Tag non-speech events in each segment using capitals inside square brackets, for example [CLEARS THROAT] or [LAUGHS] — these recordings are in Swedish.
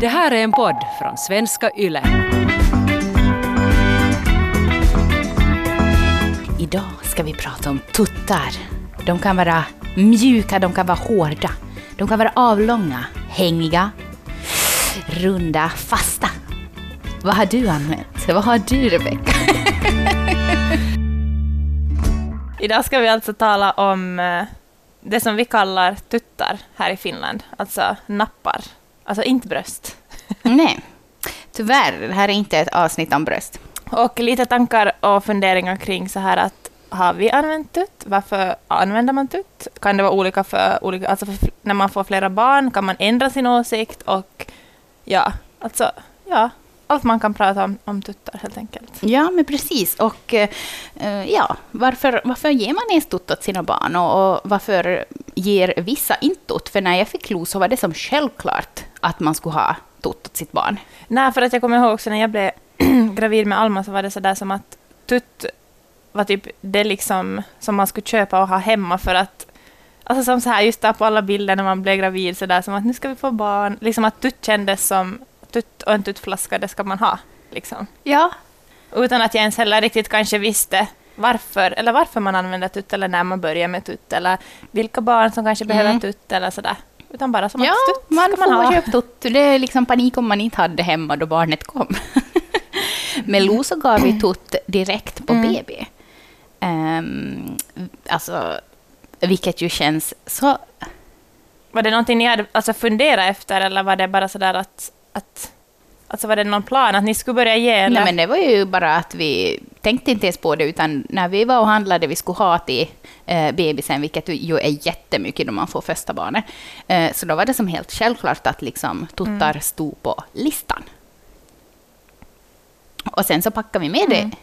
Det här är en podd från svenska YLE. Idag ska vi prata om tuttar. De kan vara mjuka, de kan vara hårda. De kan vara avlånga, hängiga, runda, fasta. Vad har du använt? Vad har du, Rebecka? [LAUGHS] Idag ska vi alltså tala om eh, det som vi kallar tuttar här i Finland, alltså nappar, alltså inte bröst. [LAUGHS] Nej, tyvärr, det här är inte ett avsnitt om bröst. Och lite tankar och funderingar kring så här att har vi använt tutt? Varför använder man tutt? Kan det vara olika för olika, alltså för, när man får flera barn kan man ändra sin åsikt och ja, alltså ja, allt man kan prata om, om tuttar helt enkelt. Ja, men precis. Och eh, ja, varför, varför ger man ens tutt åt sina barn och, och varför ger vissa inte tutt? För när jag fick lo så var det som självklart att man skulle ha tutt åt sitt barn. Nej, för att jag kommer ihåg också när jag blev [CLEARS THROAT] gravid med Alma så var det så där som att tutt var typ det liksom som man skulle köpa och ha hemma för att Alltså som så här, just där på alla bilder när man blev gravid, så där som att nu ska vi få barn. Liksom att tutt kändes som tutt och en tuttflaska, det ska man ha. Liksom. Ja. Utan att jag ens heller riktigt kanske visste varför, eller varför man använder tutt, eller när man börjar med tutt, eller vilka barn som kanske behöver Mm. tutt, eller sådär. Utan bara som Ja, att tutt man får man ha. köpa tutt. Det är liksom panik om man inte hade hemma då barnet kom. [LAUGHS] Med Lo så gav vi tutt direkt på Mm. BB. Ehm, alltså, vilket ju känns så... Var det någonting ni hade alltså, funderat efter, eller var det bara sådär att, att Alltså var det någon plan att ni skulle börja ge? Eller? Nej, men det var ju bara att vi tänkte inte ens på det, utan när vi var och handlade, vi skulle ha till eh, bebisen, vilket ju är jättemycket när man får första barnet. Eh, så då var det som helt självklart att liksom tuttar Mm. stod på listan. Och sen så packade vi med Mm. det.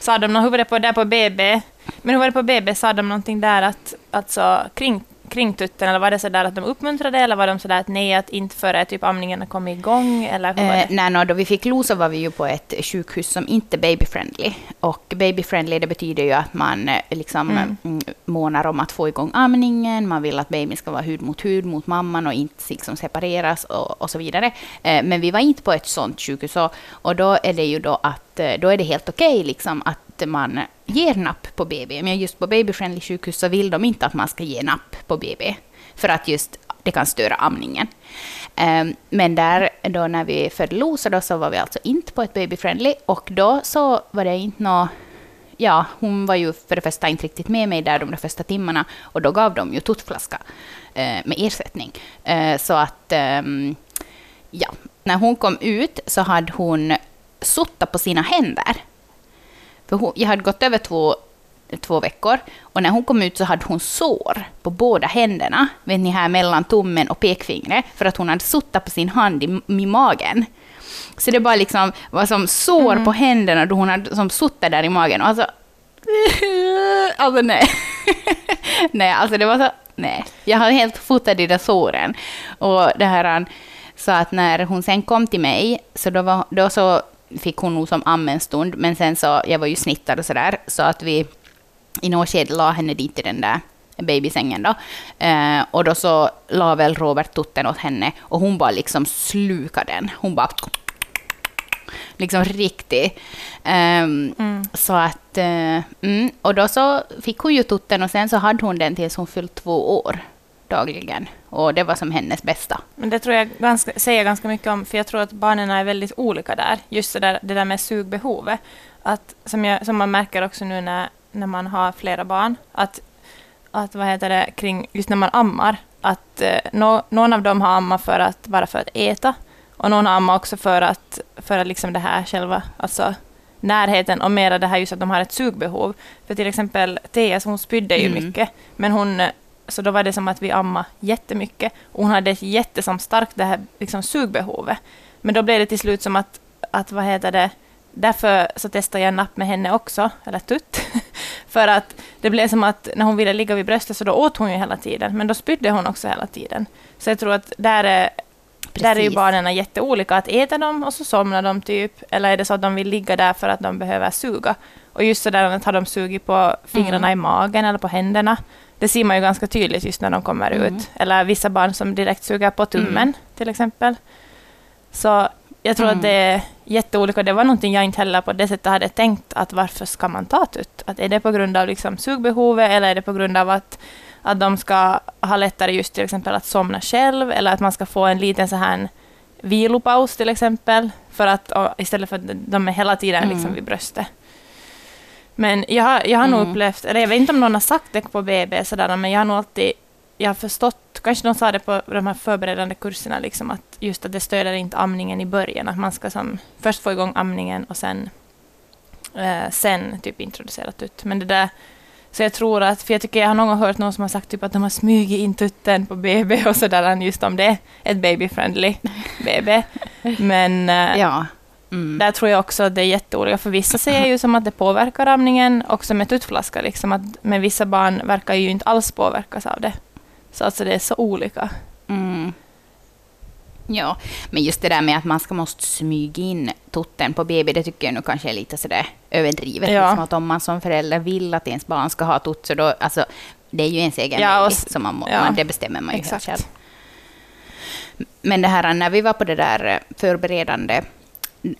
Sa de något, hur var det på, där på BB? Men hur var det på BB? Sa de någonting där att, alltså, kring, kring tutten? Eller var det så där att de uppmuntrade? Eller var de så där att nej, att inte före typ amningen har kommit igång? Eller hur var Eh, det? nej, no, då vi fick Lo så var vi ju på ett sjukhus som inte är baby-friendly. Och baby-friendly det betyder ju att man eh, liksom Mm. mm. månar om att få igång amningen, man vill att babyn ska vara hud mot hud mot mamman och inte liksom separeras och, och så vidare. Eh, men vi var inte på ett sånt sjukhus och, och då är det ju då att eh, då är det helt okej liksom att man ger napp på BB. Men just på babyfriendly-sjukhus så vill de inte att man ska ge napp på BB. För att just det kan störa amningen. Ehm, men där då när vi födde Losa så då så var vi alltså inte på ett babyfriendly. och då så var det inte nå Ja, hon var ju för det första inte riktigt med mig där de där första timmarna och då gav de ju tuttflaska eh, med ersättning. Eh, så att, ehm, ja, när hon kom ut så hade hon suttit på sina händer. För hon, jag hade gått över två, två veckor och när hon kom ut så hade hon sår på båda händerna, vet ni här mellan tummen och pekfingret, för att hon hade suttit på sin hand i, i magen. Så det bara liksom var som sår på händerna då hon hade som suttit där i magen. Och alltså, [LAUGHS] alltså nej. [LAUGHS] nej, alltså det var så, nej. Jag hade helt fotat de där såren. Och det här, så att när hon sen kom till mig, så då, var, då så fick hon nog som amma en stund, men sen så, jag var ju snittad och sådär, så att vi i något skede la henne dit i den där babysängen då. Eh, och då så la väl Robert tutten åt henne och hon bara liksom slukade den. Hon bara liksom riktigt. Ehm, Mm. Så att, eh, mm, och då så fick hon ju tutten och sen så hade hon den tills hon fyllt två år dagligen. Och det var som hennes bästa. Men det tror jag ganska, säger ganska mycket om, för jag tror att barnen är väldigt olika där. Just det där, det där med sugbehovet. Att, som, jag, som man märker också nu när, när man har flera barn, att, att vad heter det, kring, just när man ammar, att eh, nå, någon av dem har ammat för att, bara för att äta, och någon har ammat också för att, för att liksom det här själva, alltså närheten och mera det här just att de har ett sugbehov. För till exempel Thea, hon spydde ju Mm. mycket, men hon så då var det som att vi ammade jättemycket. Och hon hade ett jättesom starkt det här liksom, sugbehovet. Men då blev det till slut som att, att vad heter det, därför så testade jag napp med henne också, eller tutt. [LAUGHS] För att det blev som att när hon ville ligga vid bröstet så då åt hon ju hela tiden, men då spydde hon också hela tiden. Så jag tror att där är, där är ju barnen jätteolika. Att äta dem och så somnar de typ, eller är det så att de vill ligga där för att de behöver suga. Och just sådär att har de sugit på fingrarna Mm. i magen eller på händerna. Det ser man ju ganska tydligt just när de kommer Mm. ut. Eller vissa barn som direkt suger på tummen Mm. till exempel. Så jag tror Mm. att det är jätteolika. Det var någonting jag inte heller på det sättet hade tänkt att varför ska man ta tutt? Att är det på grund av liksom sugbehovet eller är det på grund av att, att de ska ha lättare just till exempel att somna själv eller att man ska få en liten så här vilopaus till exempel för att istället för att de är hela tiden liksom Mm. vid bröstet. Men jag har, jag har nog Mm. upplevt, eller jag vet inte om någon har sagt det på BB sådär, men jag har nog alltid jag har förstått, kanske de sa det på de här förberedande kurserna, liksom att just att det stöder inte amningen i början, att man ska som, först få igång amningen och sen, eh, sen typ introducera tutt. Men det där, så jag tror att, för jag tycker jag har någon gång hört någon som har sagt typ att de har smugit in tutten på BB och sådär, [LAUGHS] just om det är ett baby-friendly BB. [LAUGHS] Men eh, Ja. Mm. där tror jag också att det är jätteolika. För vissa säger ju som att det påverkar amningen, också med tuttflaska. Liksom, att, men vissa barn verkar ju inte alls påverkas av det. Så alltså det är så olika. Mm. Ja, men just det där med att man ska måste smyga in tutten på BB, det tycker jag nu kanske är lite sådär överdrivet. Ja. Liksom att om man som förälder vill att ens barn ska ha tutt, så då, alltså, det är ju ens egen Ja, baby, så man, ja. man, det bestämmer man ju Exakt. helt själv. Men det här när vi var på det där eh, förberedande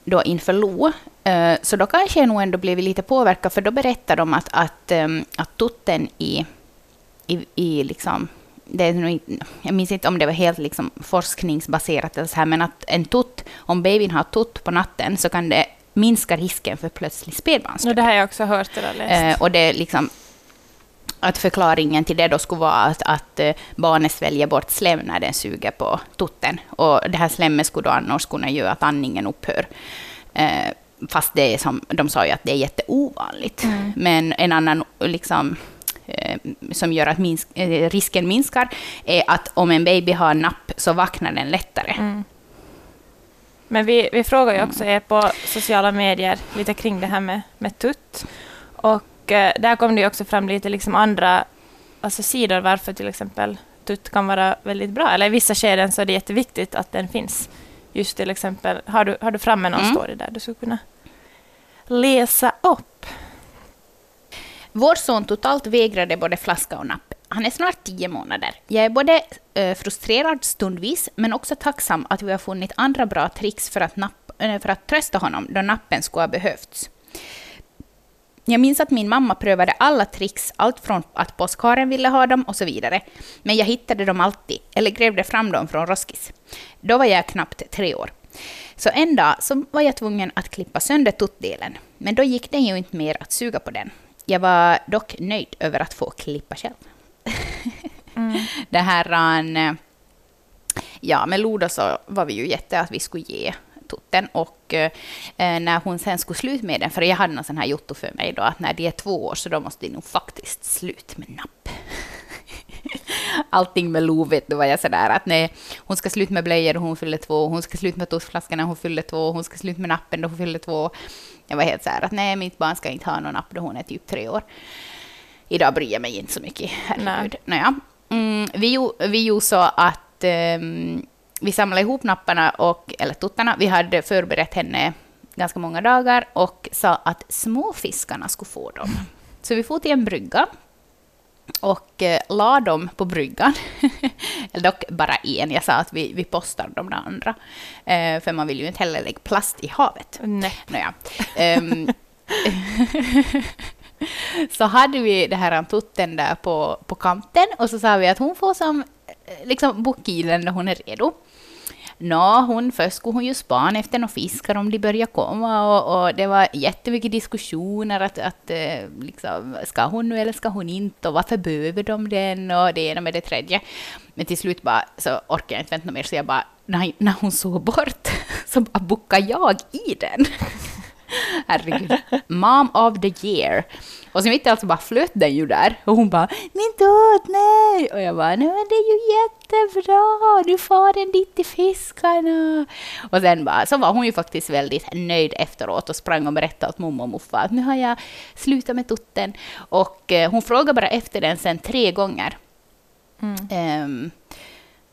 då inför LO, eh, så då kanske jag nog ändå blivit lite påverkad, för då berättade de att, att, ehm, att tutten i, i, i liksom, det är nog jag minns inte om det var helt liksom forskningsbaserat eller så här, men att en tutt, om babyn har tutt på natten så kan det minska risken för plötslig spädbarnsdöd. det har jag också hört eller läst. Eh, och det är liksom att förklaringen till det då skulle vara att, att eh, barnet sväljer bort slem när den suger på tutten. Och det här slemmet skulle då annars kunna göra att andningen upphör. Eh, fast det är som, de sa ju att det är jätteovanligt. Mm. Men en annan liksom, eh, som gör att minsk, eh, risken minskar är att om en baby har napp så vaknar den lättare. Mm. Men vi, vi frågar ju också er på sociala medier lite kring det här med, med tutt. Och eh, där kom det också fram lite liksom andra alltså sidor varför till exempel tutt kan vara väldigt bra. Eller i vissa skeden så är det jätteviktigt att den finns. Just till exempel, har du, har du framme någon Mm. story där du skulle kunna läsa upp? Vår son totalt vägrade både flaska och napp. Han är snart tio månader. Jag är både eh, frustrerad stundvis, men också tacksam att vi har funnit andra bra tricks för att, napp, eh, för att trösta honom då nappen skulle ha behövts. Jag minns att min mamma prövade alla tricks, allt från att påskharen ville ha dem och så vidare. Men jag hittade dem alltid, eller grävde fram dem från Roskis. Då var jag knappt tre år. Så en dag så var jag tvungen att klippa sönder tuttdelen. Men då gick det ju inte mer att suga på den. Jag var dock nöjd över att få klippa själv. [LAUGHS] Mm. Det här... eh, Ja, med Loda så var vi ju jätte att vi skulle ge tutten och eh, när hon sen skulle sluta med den, för jag hade någon sån här jotto för mig då, att när de är två år så då måste de nog faktiskt slut med napp. [LAUGHS] Allting med Lo vet du var jag sådär att nej, hon ska sluta med blöjor och hon fyller två, hon ska sluta med tussflaskan när hon fyller två, hon ska sluta med nappen då hon fyller två. Jag var helt såhär att nej, mitt barn ska inte ha någon napp då hon är typ tre år. Idag bryr jag mig inte så mycket, herregud. Nåja. Mm, vi, vi gjorde så att ehm, vi samlade ihop napparna, och, eller tuttarna. Vi hade förberett henne ganska många dagar och sa att småfiskarna skulle få dem. Så vi får till en brygga och eh, la dem på bryggan. [LAUGHS] Eller dock bara en. Jag sa att vi, vi postar de där andra. Eh, för man vill ju inte heller lägga plast i havet. Nej. Nåja. Ehm, [LAUGHS] så hade vi det här tutten där på, på kanten och så sa vi att hon får som Eh, liksom boka i den när hon är redo. Nå, hon, först skulle hon ju spana efter några fiskar om de började komma och, och det var jättemycket diskussioner att, att eh, liksom, ska hon nu eller ska hon inte och varför behöver de den och det ena med det tredje. Men till slut bara så orkade jag inte vänta mer så jag bara, när, när hon såg bort [LAUGHS] så bara bockade jag i den. [LAUGHS] Herregud. Mom of the year. Och så mitt i allt så bara flöt den ju där. Och hon bara ”Min tutt, nej!” Och jag bara ”Nej men det är ju jättebra, du får den dit till fiskarna”. Och sen bara, så var hon ju faktiskt väldigt nöjd efteråt och sprang och berättade åt mamma och muffa att nu har jag slutat med tutten. Och eh, hon frågade bara efter den sen tre gånger. Mm. Ehm,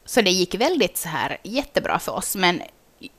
så det gick väldigt så här jättebra för oss. Men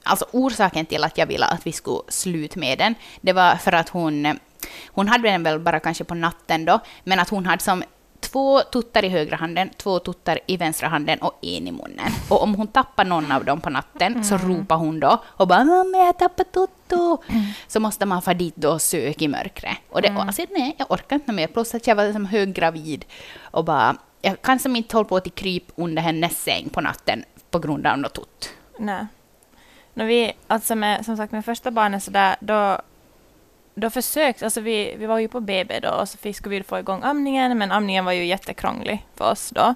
alltså orsaken till att jag ville att vi skulle sluta med den, det var för att hon, hon hade den väl bara kanske på natten då, men att hon hade som två tuttar i högra handen, två tuttar i vänstra handen och en i munnen. Och om hon tappar någon av dem på natten så ropar hon då och bara ”mamma, jag tappar Toto”. Så måste man få dit då och söka i mörkret. Och det, alltså, nej, jag orkar inte mer. Plus att jag var liksom höggravid och bara... Jag kan som inte hålla på till kryp under hennes säng på natten på grund av något tutt. Nej. När vi, alltså med, som sagt med första barnet så där, då, då försökte, alltså vi, vi var ju på BB då och så fick, skulle vi få igång amningen, men amningen var ju jättekrånglig för oss då.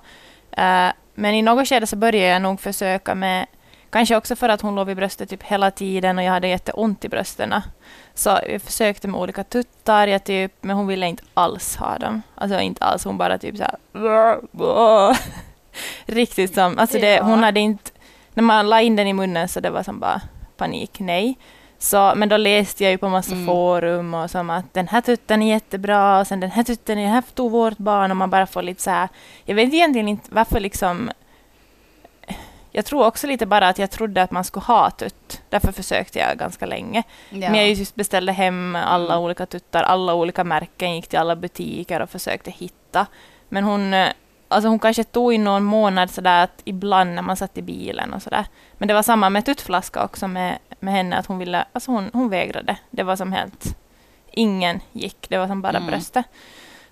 Uh, men i något skede så började jag nog försöka med, kanske också för att hon låg i bröstet typ hela tiden och jag hade jätteont i brösten. Så jag försökte med olika tuttar, jag typ, men hon ville inte alls ha dem. Alltså inte alls, hon bara typ så här, [LAUGHS] Riktigt som, alltså det, hon hade inte, när man la in den i munnen så det var som bara panik, nej. Så, men då läste jag ju på massa mm. forum och som att den här tutten är jättebra och sen den här tutten är här tog vårt barn och man bara får lite så här. Jag vet egentligen inte varför liksom. Jag tror också lite bara att jag trodde att man skulle ha tutt. Därför försökte jag ganska länge. Ja. Men jag just beställde hem alla mm. olika tuttar, alla olika märken, gick till alla butiker och försökte hitta. Men hon, alltså hon kanske tog i någon månad sådär att ibland när man satt i bilen och sådär. Men det var samma med tuttflaska också med, med henne, att hon ville, alltså hon, hon vägrade. Det var som helt, ingen gick, det var som bara mm. bröstet.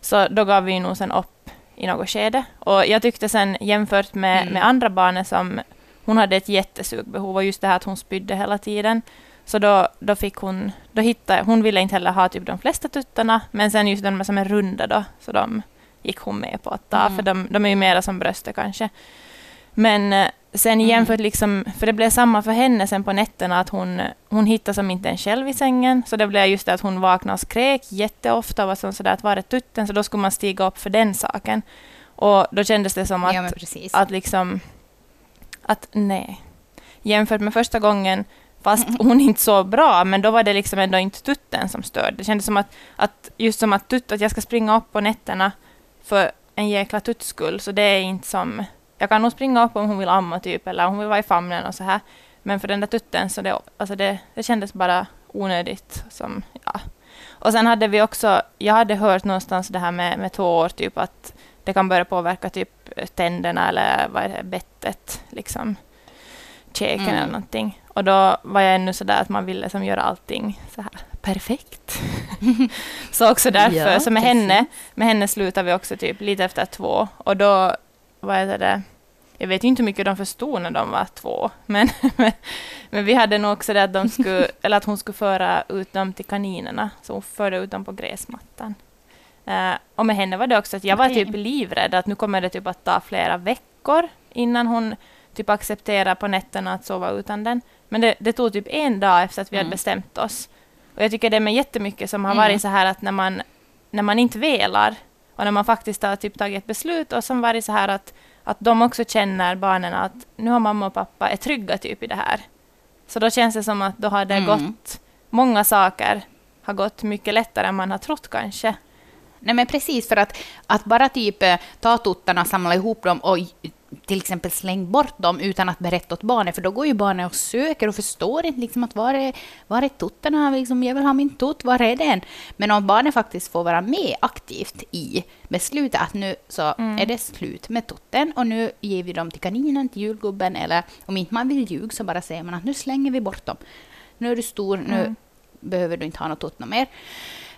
Så då gav vi nog sen upp i något skede. Och jag tyckte sen jämfört med, mm. med andra barnen som hon hade ett jättesugbehov och just det här att hon spydde hela tiden. Så då, då fick hon, då hittade, hon ville inte heller ha typ de flesta tuttarna, men sen just de som är runda då, så de gick hon med på att ta, mm. för de, de är ju mera som bröstet kanske. Men eh, sen mm. jämfört, liksom, för det blev samma för henne sen på nätterna, att hon, hon hittade som inte en själv i sängen, så det blev just det att hon vaknade och skrek jätteofta och var sån sådär att var är tutten, så då skulle man stiga upp för den saken. Och då kändes det som att, ja, att liksom, att nej. Jämfört med första gången, fast [LAUGHS] hon inte så bra, men då var det liksom ändå inte tutten som störde. Det kändes som att, att just som att tutt, att jag ska springa upp på nätterna för en jäkla tutts skull, så det är inte som... Jag kan nog springa upp om hon vill amma typ, eller om hon vill vara i famnen och så här. Men för den där tutten, så det, alltså det, det kändes bara onödigt. Som, ja. Och sen hade vi också, jag hade hört någonstans det här med, med två år, typ att det kan börja påverka typ tänderna eller vad är det, bettet, liksom käken mm. eller någonting. Och då var jag ännu sådär att man ville som göra allting så här perfekt. [LAUGHS] så också därför, ja, så med henne, med henne slutade vi också typ lite efter två. Och då, vad är det, jag vet inte hur mycket de förstod när de var två, men, men, [LAUGHS] men vi hade nog också det att, de skulle, [LAUGHS] eller att hon skulle föra ut dem till kaninerna, så hon förde ut dem på gräsmattan. Uh, och med henne var det också att jag var typ livrädd att nu kommer det typ att ta flera veckor innan hon typ accepterar på nätterna att sova utan den. Men det, det tog typ en dag efter att vi mm. hade bestämt oss. Och jag tycker det är med jättemycket som har mm. varit så här att när man, när man inte velar och när man faktiskt har typ tagit ett beslut och som varit så här att, att de också känner barnen att nu har mamma och pappa är trygga typ i det här. Så då känns det som att då har det mm. gått, många saker har gått mycket lättare än man har trott kanske. Nej men precis, för att, att bara typ eh, ta tuttarna, samla ihop dem och till exempel släng bort dem utan att berätta åt barnet, för då går ju barnet och söker och förstår inte liksom att var är, var är tuttarna, liksom, jag vill ha min tutt, var är den? Men om barnet faktiskt får vara med aktivt i beslutet att nu så mm. är det slut med tutten och nu ger vi dem till kaninen, till julgubben, eller om inte man vill ljuga så bara säger man att nu slänger vi bort dem. Nu är du stor, nu mm. behöver du inte ha något tutt mer.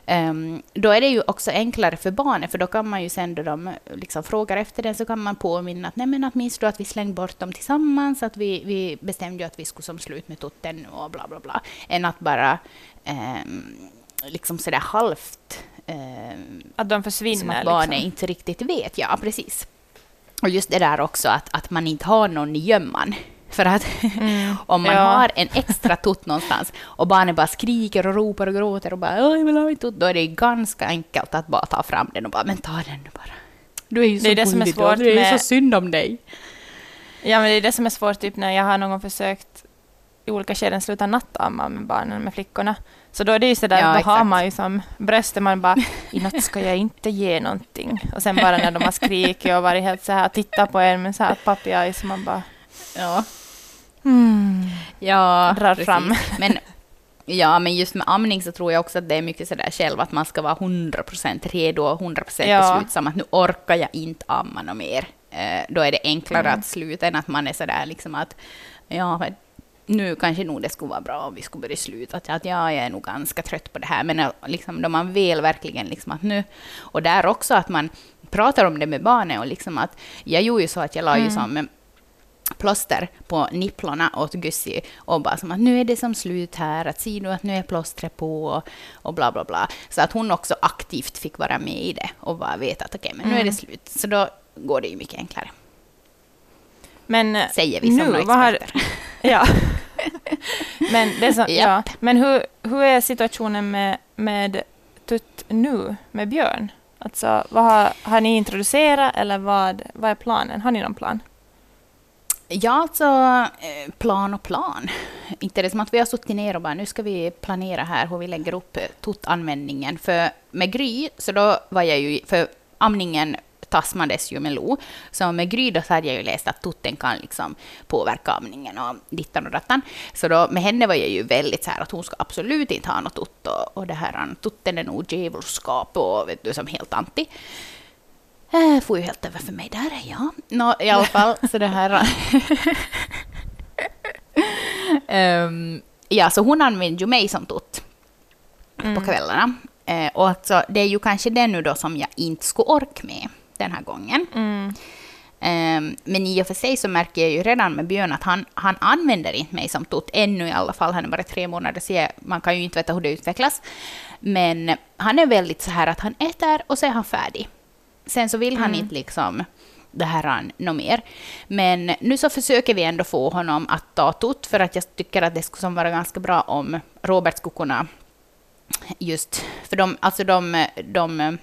Um, då är det ju också enklare för barnen, för då kan man ju sen då de liksom frågar efter det, så kan man påminna att, nej men att minns du att vi slängde bort dem tillsammans, att vi, vi bestämde ju att vi skulle som slut med tutten och bla bla bla, än att bara um, liksom sådär halvt... Um, att de försvinner? Som att barnen liksom. inte riktigt vet, ja precis. Och just det där också att, att man inte har någon i gömman. För att mm. [LAUGHS] om man ja. har en extra tutt någonstans och barnet bara skriker och ropar och gråter och bara jag vill ha min tutt, då är det ganska enkelt att bara ta fram den och bara men ta den nu bara. Du är ju så det är det som är svårt det är med... så synd om dig. Ja, men det är det som är svårt typ när jag har någon gång försökt i olika skeden sluta nattamma med barnen, med flickorna. Så då är det ju sådär, ja, då exakt. har man ju som bröstet, man bara i natt ska jag inte ge någonting. Och sen bara när de har skrikit och varit helt så här, tittat på en med så här puppy man bara Ja. Mm. Ja, Drar precis. fram. [LAUGHS] Men, Ja, men just med amning så tror jag också att det är mycket sådär själv att man ska vara 100% redo och 100% Ja. beslutsam att nu orkar jag inte amma något mer. Eh, då är det enklare Mm. att sluta än att man är sådär liksom att ja, nu kanske nog det skulle vara bra om vi skulle börja sluta. Att, att ja, jag är nog ganska trött på det här. Men eh, liksom, då man vill verkligen liksom att nu... Och där också att man pratar om det med barnen och liksom att jag gjorde ju så att jag la ju Mm. som plåster på nipplorna åt Gussi och bara som att nu är det som slut här, att se nu att nu är plåstret på och, och bla bla bla. Så att hon också aktivt fick vara med i det och bara veta att okej, men nu är det Mm. slut. Så då går det ju mycket enklare, Men eh, säger vi som nu, vad har, experter. [LAUGHS] Ja. [LAUGHS] men det som, ja. Men hur, hur är situationen med, med Tutt nu, med Björn? Alltså, vad har, har ni introducerat eller vad, vad är planen? Har ni någon plan? Ja, alltså eh, plan och plan. Inte det som att vi har suttit ner och bara nu ska vi planera här hur vi lägger upp eh, tuttanvändningen. För med Gry, så då var jag ju, för amningen tasmades ju med Lo, så med Gry då så hade jag ju läst att tutten kan liksom påverka amningen och dittan och dattan. Så då med henne var jag ju väldigt så här att hon ska absolut inte ha något tutt och, och det här tutten är nog djävulskap och vet du som helt anti. Eh, får ju helt över för mig där, ja. Nå, I alla fall, så det här... Ehm, ja, så hon använder ju mig som tutt på kvällarna. Eh, och alltså, det är ju kanske det nu då som jag inte skulle orka med den här gången. Mm. Ehm, men i och för sig så märker jag ju redan med Björn att han, han använder inte mig som tutt ännu i alla fall. Han är bara tre månader, så jag, man kan ju inte veta hur det utvecklas. Men han är väldigt så här att han äter och så är han färdig. Sen så vill han Mm. inte liksom det här han något mer. Men nu så försöker vi ändå få honom att ta tutt för att jag tycker att det skulle vara ganska bra om Robert skulle kunna just, för de, alltså de, de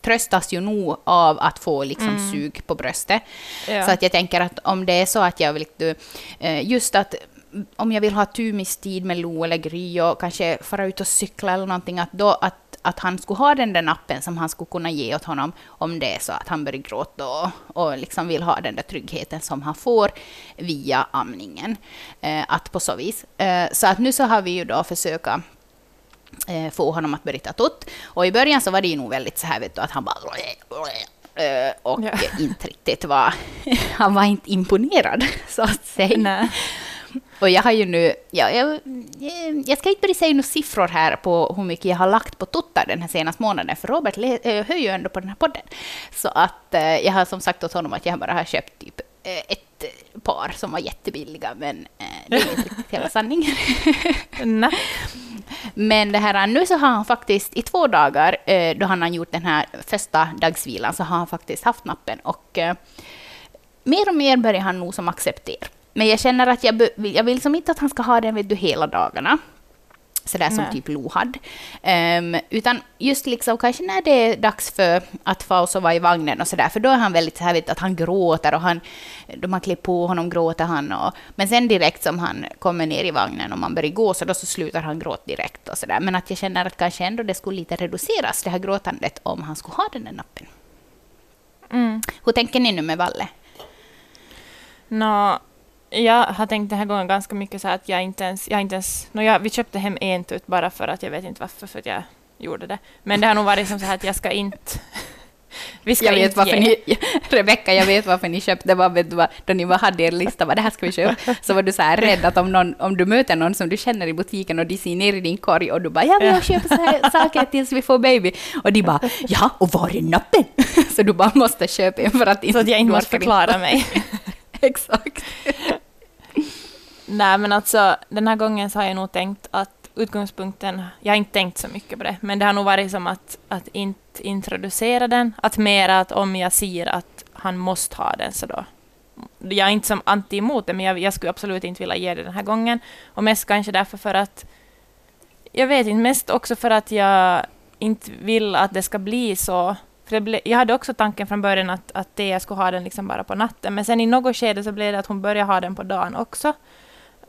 tröstas ju nog av att få liksom Mm. sug på bröstet. Ja. Så att jag tänker att om det är så att jag vill, eh, just att om jag vill ha tumistid med Lo eller Gry och kanske fara ut och cykla eller någonting, att, då, att, att han skulle ha den där nappen som han skulle kunna ge åt honom om det är så att han börjar gråta och, och liksom vill ha den där tryggheten som han får via amningen. Eh, att på så vis. Eh, så att nu så har vi ju då försöka eh, få honom att börja ta tutt. Och i början så var det ju nog väldigt så här vet du, att han bara eh, och Ja. inte riktigt var, [LAUGHS] han var inte imponerad så att säga. Nej. Och jag har ju nu, ja, jag, jag ska inte börja säga några siffror här på hur mycket jag har lagt på tuttar den här senaste månaden, för Robert eh, hör ju ändå på den här podden. Så att eh, jag har som sagt åt honom att jag bara har köpt typ eh, ett par som var jättebilliga, men det är inte riktigt hela sanningen. [LAUGHS] Nej. Men det här, nu så har han faktiskt i två dagar, då han har gjort den här första dagsvilan, så har han faktiskt haft nappen. Och mer och mer börjar han nog som acceptera. Men jag känner att jag, jag vill som inte att han ska ha den vet du, hela dagarna. Sådär som Nej. typ Lo hade. Ehm, utan just liksom kanske när det är dags för att få och sova i vagnen och sådär, för då är han väldigt så här, vet, att han gråter och han, då man klär på honom gråter han. Och, men sen direkt som han kommer ner i vagnen och man börjar gå så då så slutar han gråta direkt och sådär. Men att jag känner att kanske ändå det skulle lite reduceras, det här gråtandet, om han skulle ha den där nappen. Mm. Hur tänker ni nu med Valle? Nå, jag har tänkt den här gången ganska mycket så att jag inte ens... Jag inte ens nå, jag, vi köpte hem en tutt bara för att jag vet inte varför, för att jag gjorde det. Men det har nog varit som så här att jag ska inte... [LAUGHS] Vi ska Jag vet inte varför ge. ni, [LAUGHS] Rebecka, jag vet varför ni köpte, var, vet du, då ni var, hade er lista, vad det här ska vi köpa, så var du så här rädd att om, någon, om du möter någon som du känner i butiken och de ser ner i din korg och du bara jag vill köpa så här saker tills vi får baby, och de bara ja, och var är nappen? [LAUGHS] Så du bara måste köpa en för att Så att jag inte måste förklara mig. Exakt. Nej, men alltså den här gången så har jag nog tänkt att utgångspunkten, jag har inte tänkt så mycket på det, men det har nog varit som att, att inte introducera den, att mera att om jag ser att han måste ha den så då. Jag är inte som anti emot det, men jag, jag skulle absolut inte vilja ge det den här gången. Och mest kanske därför för att, jag vet inte, mest också för att jag inte vill att det ska bli så. För ble, jag hade också tanken från början att, att det skulle ha den liksom bara på natten, men sen i något skede så blev det att hon började ha den på dagen också.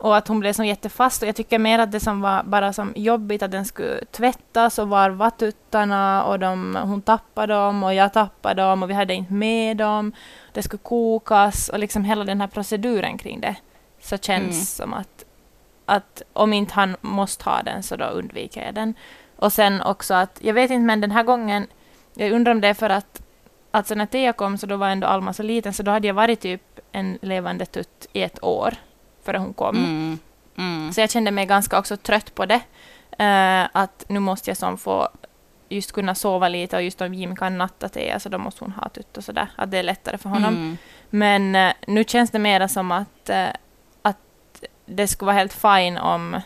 Och att hon blev så jättefast. Och jag tycker mer att det som var bara som jobbigt att den skulle tvättas och var var tuttarna och de, hon tappade dem och jag tappade dem och vi hade inte med dem. Det skulle kokas och liksom hela den här proceduren kring det. Så känns Mm. som att, att om inte han måste ha den så då undviker jag den. Och sen också att, jag vet inte men den här gången, jag undrar om det är för att alltså när Tia kom så då var ändå Alma så liten så då hade jag varit typ en levande tutt i ett år före hon kom. Mm. Mm. Så jag kände mig ganska också trött på det. Eh, att nu måste jag som få just kunna sova lite och just om Jim kan natta Tia så då måste hon ha tutt och sådär. Att det är lättare för honom. Mm. Men eh, nu känns det mer som att, eh, att det skulle vara helt fine om,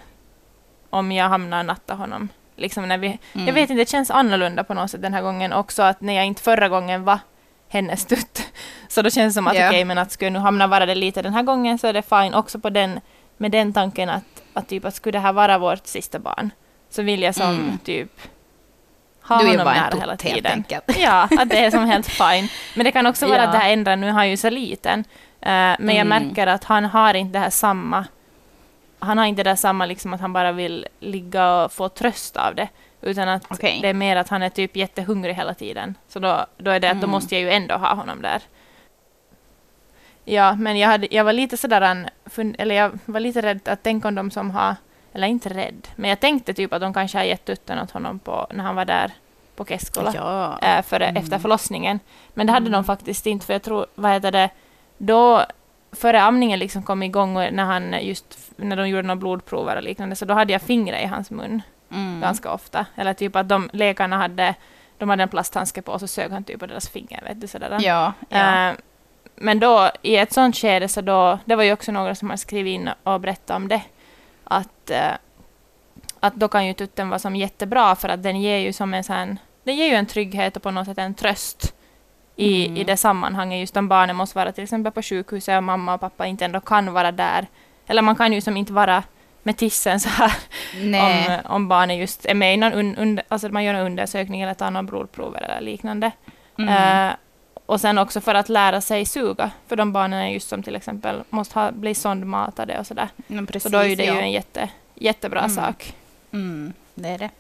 om jag hamnar och nattar honom. Liksom när vi, Mm. Jag vet inte, det känns annorlunda på något sätt den här gången också. Att när jag inte förra gången var hennes tutt. Så då känns det som att Ja. okej, men att skulle jag nu hamna vara det lite den här gången så är det fine. Också på den, med den tanken att, att typ att skulle det här vara vårt sista barn så vill jag som Mm. typ ha Du honom nära hela tiden. Ja, att det är som helt fine. Men det kan också vara Ja. att det här ändrar, nu är han ju så liten. Eh, men jag Mm. märker att han har inte det här samma, han har inte det där samma liksom att han bara vill ligga och få tröst av det. Utan att Okej. det är mer att han är typ jättehungrig hela tiden. Så då, då är det att då Mm. måste jag ju ändå ha honom där. Ja, men jag, hade, jag var lite sådär, eller jag var lite rädd att tänk om de som har, eller inte rädd, men jag tänkte typ att de kanske har gett tutten åt honom på, när han var där på Keskola Ja. eh, före, Mm. efter förlossningen. Men det hade de Mm. faktiskt inte, för jag tror, vad heter det, då, före amningen liksom kom igång och när han just, när de gjorde några blodprover och liknande, så då hade jag fingret i hans mun Mm. ganska ofta. Eller typ att de läkarna hade, de hade en plasthandske på och så sög han typ på deras finger, vet du sådär. Ja. ja. Eh, men då, i ett sånt skede, så då, det var ju också några som har skrivit in och berättat om det, att, eh, att då kan ju tutten vara som jättebra, för att den ger ju som en sån, den ger ju en trygghet och på något sätt en tröst i, Mm. i det sammanhanget, just om barnet måste vara till exempel på sjukhuset och mamma och pappa inte ändå kan vara där. Eller man kan ju som inte vara med tissen så här Nej. om, om barnet just är med i någon un, under, alltså man gör en undersökning eller tar några blodprover eller liknande. Mm. Eh, och sen också för att lära sig suga, för de barnen är just som till exempel måste ha, bli sondmatade och sådär. Men precis, Så då är det ja. ju en jätte, jättebra Mm. sak. Mm, det är det.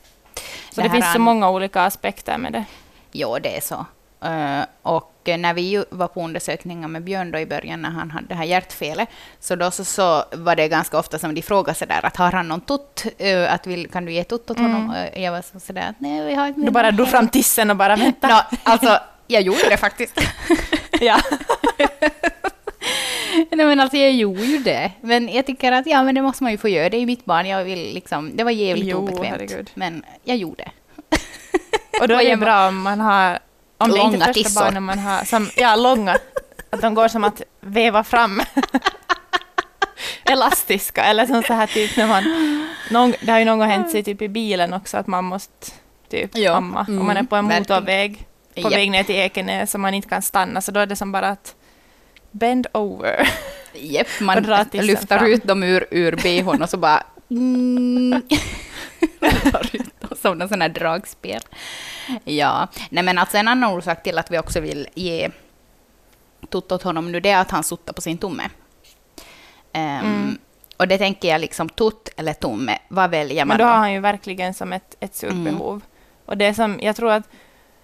Så det, finns så många olika aspekter med det. Ja, det är så. Eh, och när vi var på undersökningar med Björn då i början när han hade det här hjärtfelet, så då så, så var det ganska ofta som de frågade sådär att har han någon tutt? Eh, att vill, kan du ge tutt åt honom? Mm. Jag var så sådär att nej, vi har inte Du bara drog fram tissen och bara vänta. Nå, alltså, jag gjorde det faktiskt. [LAUGHS] ja. [LAUGHS] nej, men alltså jag gjorde ju det. Men jag tycker att ja, men det måste man ju få göra. Det är ju mitt barn. Jag vill liksom, det var jävligt Jo, obekvämt. herregud. Men jag gjorde det. Och då är det bra om man har, om det inte Långa är första tissor. barnen man har, som, ja långa, att de går som att veva fram [LAUGHS] elastiska, eller som så här typ när man, någon, det har ju någon gång hänt sig typ i bilen också att man måste typ Ja, amma, om mm, man är på en motorväg på Japp. väg ner till Ekenäs och man inte kan stanna, så då är det som bara att bend over. [LAUGHS] Och man lyfter fram. ut dem ur, ur bhn och så bara... Mm, [LAUGHS] [LAUGHS] som någon sån här dragspel. Ja, nej men alltså en annan orsak till att vi också vill ge tutt åt honom nu, det är att han suttar på sin tumme. Ehm, Mm. Och det tänker jag liksom, tutt eller tumme, vad väljer man Men då har han ju verkligen som ett, ett sugbehov. Mm. Och det som, jag tror att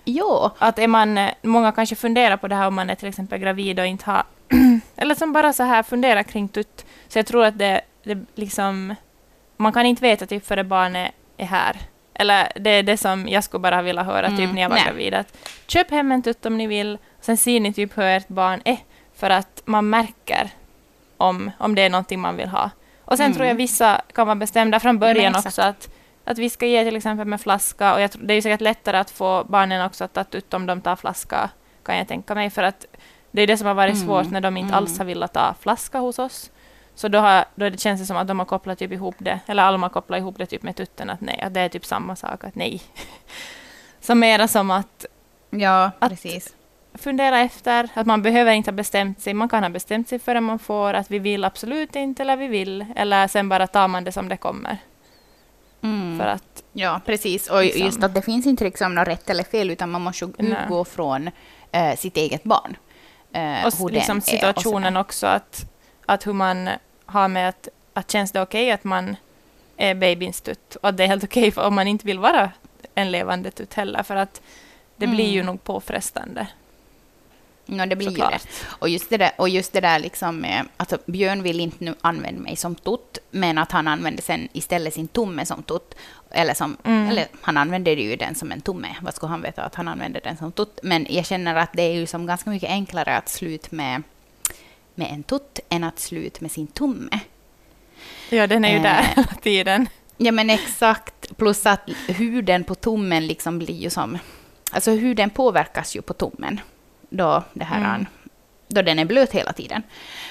Jo, att är man, många kanske funderar på det här om man är till exempel gravid och inte har, [CLEARS THROAT] eller som bara så här funderar kring tutt. Så jag tror att det, det liksom, man kan inte veta typ före barnet är här. Eller det är det som jag skulle bara vilja höra typ Mm, när jag var nej. gravid. Att köp hem en tutt om ni vill, sen ser ni typ hur ert barn är. För att man märker om, om det är någonting man vill ha. Och sen Mm. tror jag vissa kan vara bestämda från början också att att vi ska ge till exempel med flaska, och jag tror, det är ju säkert lättare att få barnen också att ta ut om de tar flaska, kan jag tänka mig, för att det är det som har varit Mm, svårt när de inte mm. alls har velat ta flaska hos oss. Så då, har, då det känns det som att de har kopplat typ ihop det, eller Alma har kopplat ihop det typ med tutten, att nej, att det är typ samma sak, att nej. [LAUGHS] Så mera som att ja, Att- precis. fundera efter, att man behöver inte ha bestämt sig, man kan ha bestämt sig förrän man får, att vi vill absolut inte, eller vi vill, eller sen bara tar man det som det kommer. Mm. För att, Ja, precis. Och Liksom. just att det finns inte liksom något rätt eller fel, utan man måste utgå från eh, sitt eget barn. Eh, och liksom är situationen också, att, att hur man har med att, att känns det okej att man är babyns tutt, och att det är helt okej för om man inte vill vara en levande tutt heller, för att det blir ju Mm. nog påfrestande. No, det blir Såklart. ju det. Och just det där, och just det där liksom, alltså Björn vill inte nu använda mig som tutt, men att han använder sen istället sin tumme som tutt. Eller, som, Mm. eller han använder ju den som en tumme. Vad skulle han veta att han använder den som tutt? Men jag känner att det är ju som ganska mycket enklare att sluta med, med en tutt än att sluta med sin tumme. Ja, den är ju Eh. där [LAUGHS] hela tiden. Ja, men exakt. Plus att huden på tummen liksom blir ju som... Alltså huden påverkas ju på tummen då, det här, Mm. då den är blöt hela tiden.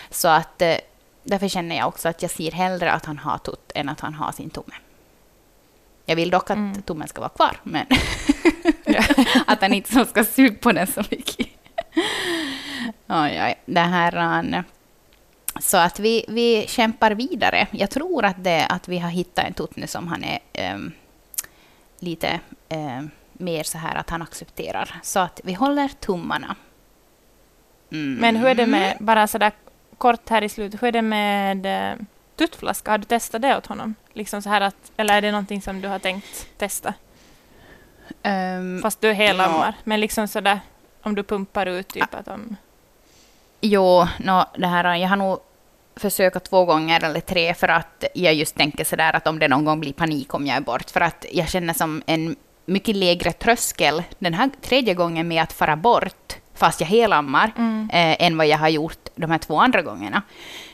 Så att eh, därför känner jag också att jag ser hellre att han har tutt än att han har sin tumme. Jag vill dock att Mm. tummen ska vara kvar, men [LAUGHS] att han inte ska suga på den så mycket. Oj, oj. Det här... eh, Så att vi, vi kämpar vidare. Jag tror att, det, att vi har hittat en tutt nu som han är ehm, lite ehm, mer så här att han accepterar. Så att vi håller tummarna. Mm. Men hur är det med, bara sådär kort här i slutet, hur är det med eh, tuttflaska? Har du testat det åt honom? Liksom så här att, eller är det någonting som du har tänkt testa? Ehm, Fast du helammar. Men liksom sådär, om du pumpar ut typ att om... Jo, nå, det här, jag har nog försökt två gånger eller tre för att jag just tänker sådär att om det någon gång blir panik om jag är bort. För att jag känner som en mycket lägre tröskel den här tredje gången med att fara bort fast jag helammar Mm. eh, än vad jag har gjort de här två andra gångerna.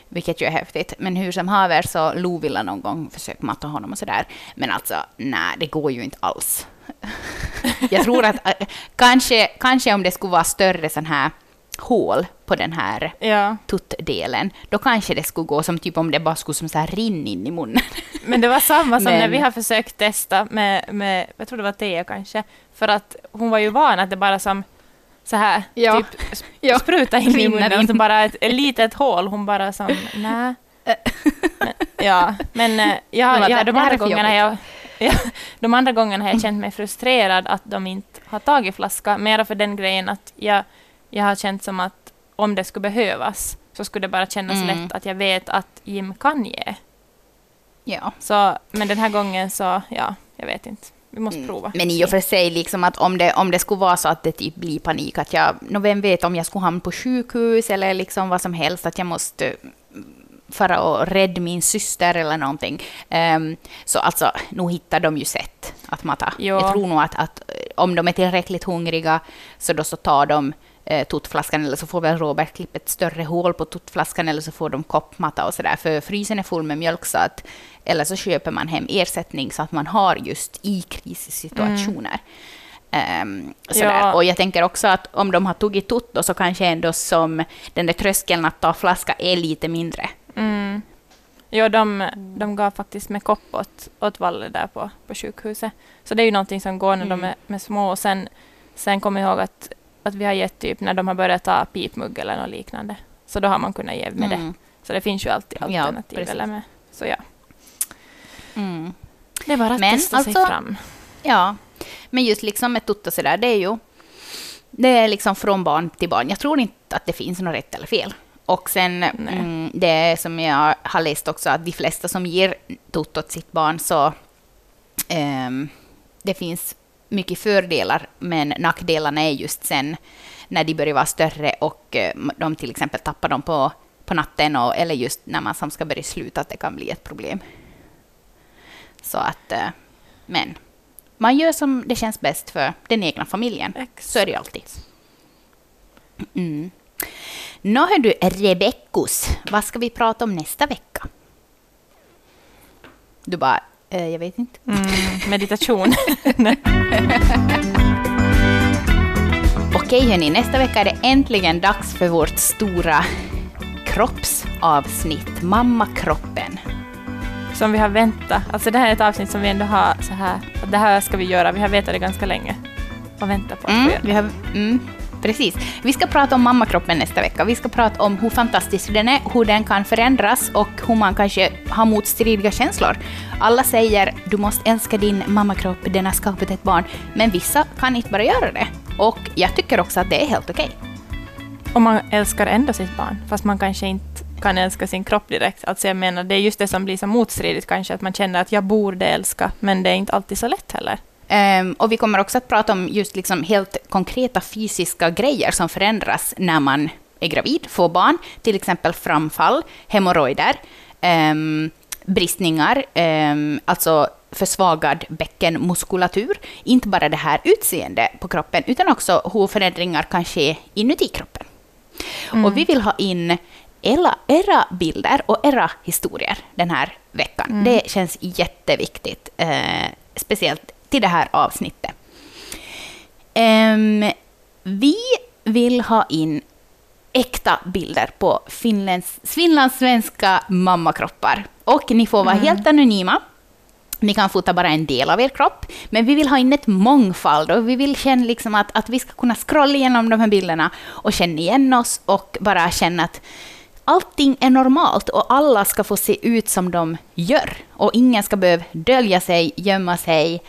Vilket ju är häftigt. Men hur som haver så Lo ville någon gång försöka matta honom och sådär. Men alltså, nej, det går ju inte alls. [LAUGHS] jag tror att eh, kanske, kanske om det skulle vara större sån här hål på den här Ja, tuttdelen, då kanske det skulle gå som typ om det bara skulle som så här rinna in i munnen. [LAUGHS] men det var samma som Men- när vi har försökt testa med, med, jag tror det var Tea kanske, för att hon var ju van att det bara som så här Ja. typ [LAUGHS] Ja. spruta in i munnen och så bara ett, ett litet hål, hon bara som, nej. Ja, men eh, ja, var- ja, de andra gångerna jag Ja, de andra gångerna har jag känt mig frustrerad att de inte har tagit flaska, mera för den grejen att jag, jag har känt som att om det skulle behövas så skulle det bara kännas Mm. lätt att jag vet att Jim kan ge. Ja. Så, men den här gången så, ja, jag vet inte. Vi måste prova. Mm. Men i och för sig, liksom att om det, om det skulle vara så att det typ blir panik, att jag, nå vem vet om jag skulle hamna på sjukhus eller liksom vad som helst, att jag måste fara och rädda min syster eller någonting. Ehm, så alltså, nu hittar de ju sätt att matta. Ja. Jag tror nog att, att eh, om de är tillräckligt hungriga så då så tar de eh, tuttflaskan eller så får väl Robert klippa ett större hål på tuttflaskan eller så får de koppmatta och sådär. För frysen är full med mjölk så att, eller så köper man hem ersättning så att man har just i krissituationer. Ehm, sådär. Ja. Och jag tänker också att om de har tagit då så kanske ändå som den där tröskeln att ta flaska är lite mindre. Mm. Ja, de, de gav faktiskt med kopp åt, åt Valle där på, på sjukhuset. Så det är ju någonting som går när de Mm. är med små. Och sen, sen kommer jag ihåg att, att vi har gett typ när de har börjat ta pipmugg eller något liknande. Så då har man kunnat ge med det. Mm. Så det finns ju alltid Ja, alternativ. precis. eller med. Så ja, Mm. det bara att Men testa sig alltså- fram. Ja, men just liksom med och sådär, det är ju det är liksom från barn till barn. Jag tror inte att det finns något rätt eller fel. Och sen, mm, det som jag har läst också, att de flesta som ger tutt åt sitt barn så ehm, det finns mycket fördelar, men nackdelarna är just sen när de börjar vara större och eh, de till exempel tappar dem på, på natten, och, eller just när man som ska börja sluta, att det kan bli ett problem. Så att, eh, men man gör som det känns bäst för den egna familjen. Så är det ju alltid. Mm. Nå hör du, Rebeckus, vad ska vi prata om nästa vecka? Du bara, eh, jag vet inte. Mm, [LAUGHS] meditation. [LAUGHS] Okej hörni, nästa vecka är det äntligen dags för vårt stora kroppsavsnitt, Mammakroppen. som vi har väntat. Alltså det här är ett avsnitt som vi ändå har så här, det här ska vi göra. Vi har vetat det ganska länge. Och väntat på att få Mm, göra. vi har, mm, precis. Vi ska prata om mammakroppen nästa vecka. Vi ska prata om hur fantastisk den är, hur den kan förändras och hur man kanske har motstridiga känslor. Alla säger du måste älska din mammakropp, den har skapat ett barn. Men vissa kan inte bara göra det. Och jag tycker också att det är helt okej. Och man älskar ändå sitt barn, fast man kanske inte kan älska sin kropp direkt. Alltså jag menar, det är just det som blir så motstridigt kanske, att man känner att jag borde älska, men det är inte alltid så lätt heller. Um, och vi kommer också att prata om just liksom helt konkreta fysiska grejer som förändras när man är gravid, får barn, till exempel framfall, hemorrojder, um, bristningar, um, alltså försvagad bäckenmuskulatur. Inte bara det här utseendet på kroppen, utan också hur förändringar kan ske inuti kroppen. Mm. Och vi vill ha in era, era bilder och era historier den här veckan. Mm. Det känns jätteviktigt, eh, speciellt till det här avsnittet. Um, vi vill ha in äkta bilder på Finlands, finlandssvenska mammakroppar. Och ni får vara mm. helt anonyma. Ni kan fota bara en del av er kropp, men vi vill ha in ett mångfald och vi vill känna liksom att, att vi ska kunna scrolla igenom de här bilderna och känna igen oss och bara känna att allting är normalt och alla ska få se ut som de gör. Och ingen ska behöva dölja sig, gömma sig,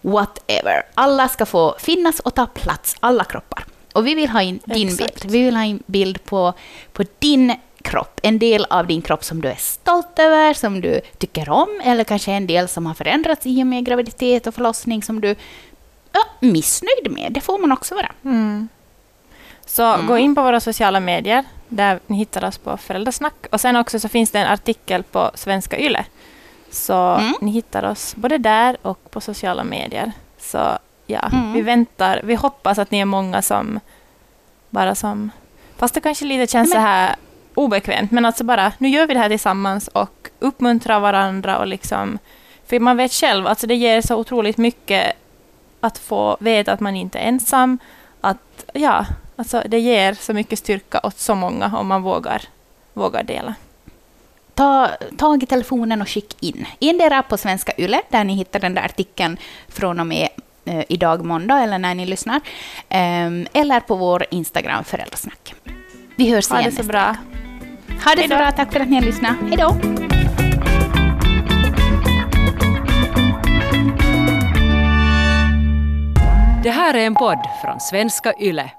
whatever. Alla ska få finnas och ta plats, alla kroppar. Och vi vill ha in din Exakt. bild. Vi vill ha in bild på, på din kropp. En del av din kropp som du är stolt över, som du tycker om, eller kanske en del som har förändrats i och med graviditet och förlossning som du är missnöjd med. Det får man också vara. Mm. Så mm. gå in på våra sociala medier, där ni hittar oss på Föräldrasnack. Och sen också så finns det en artikel på Svenska Yle. Så mm. ni hittar oss både där och på sociala medier. Så ja, mm. vi väntar. Vi hoppas att ni är många som bara som... Fast det kanske lite känns men, så här obekvämt, men alltså bara nu gör vi det här tillsammans och uppmuntrar varandra och liksom... För man vet själv, alltså det ger så otroligt mycket att få veta att man inte är ensam. Att ja, alltså det ger så mycket styrka åt så många om man vågar, vågar dela ta tag i telefonen och skicka in. Endera på Svenska Yle, där ni hittar den där artikeln från och med eh, idag måndag, eller när ni lyssnar. Eh, eller på vår Instagram Föräldrasnack. Vi hörs ha igen nästa bra. Ha det Hejdå. så bra. Tack för att ni har lyssnat. Hej då! Det här är en podd från svenska YLE.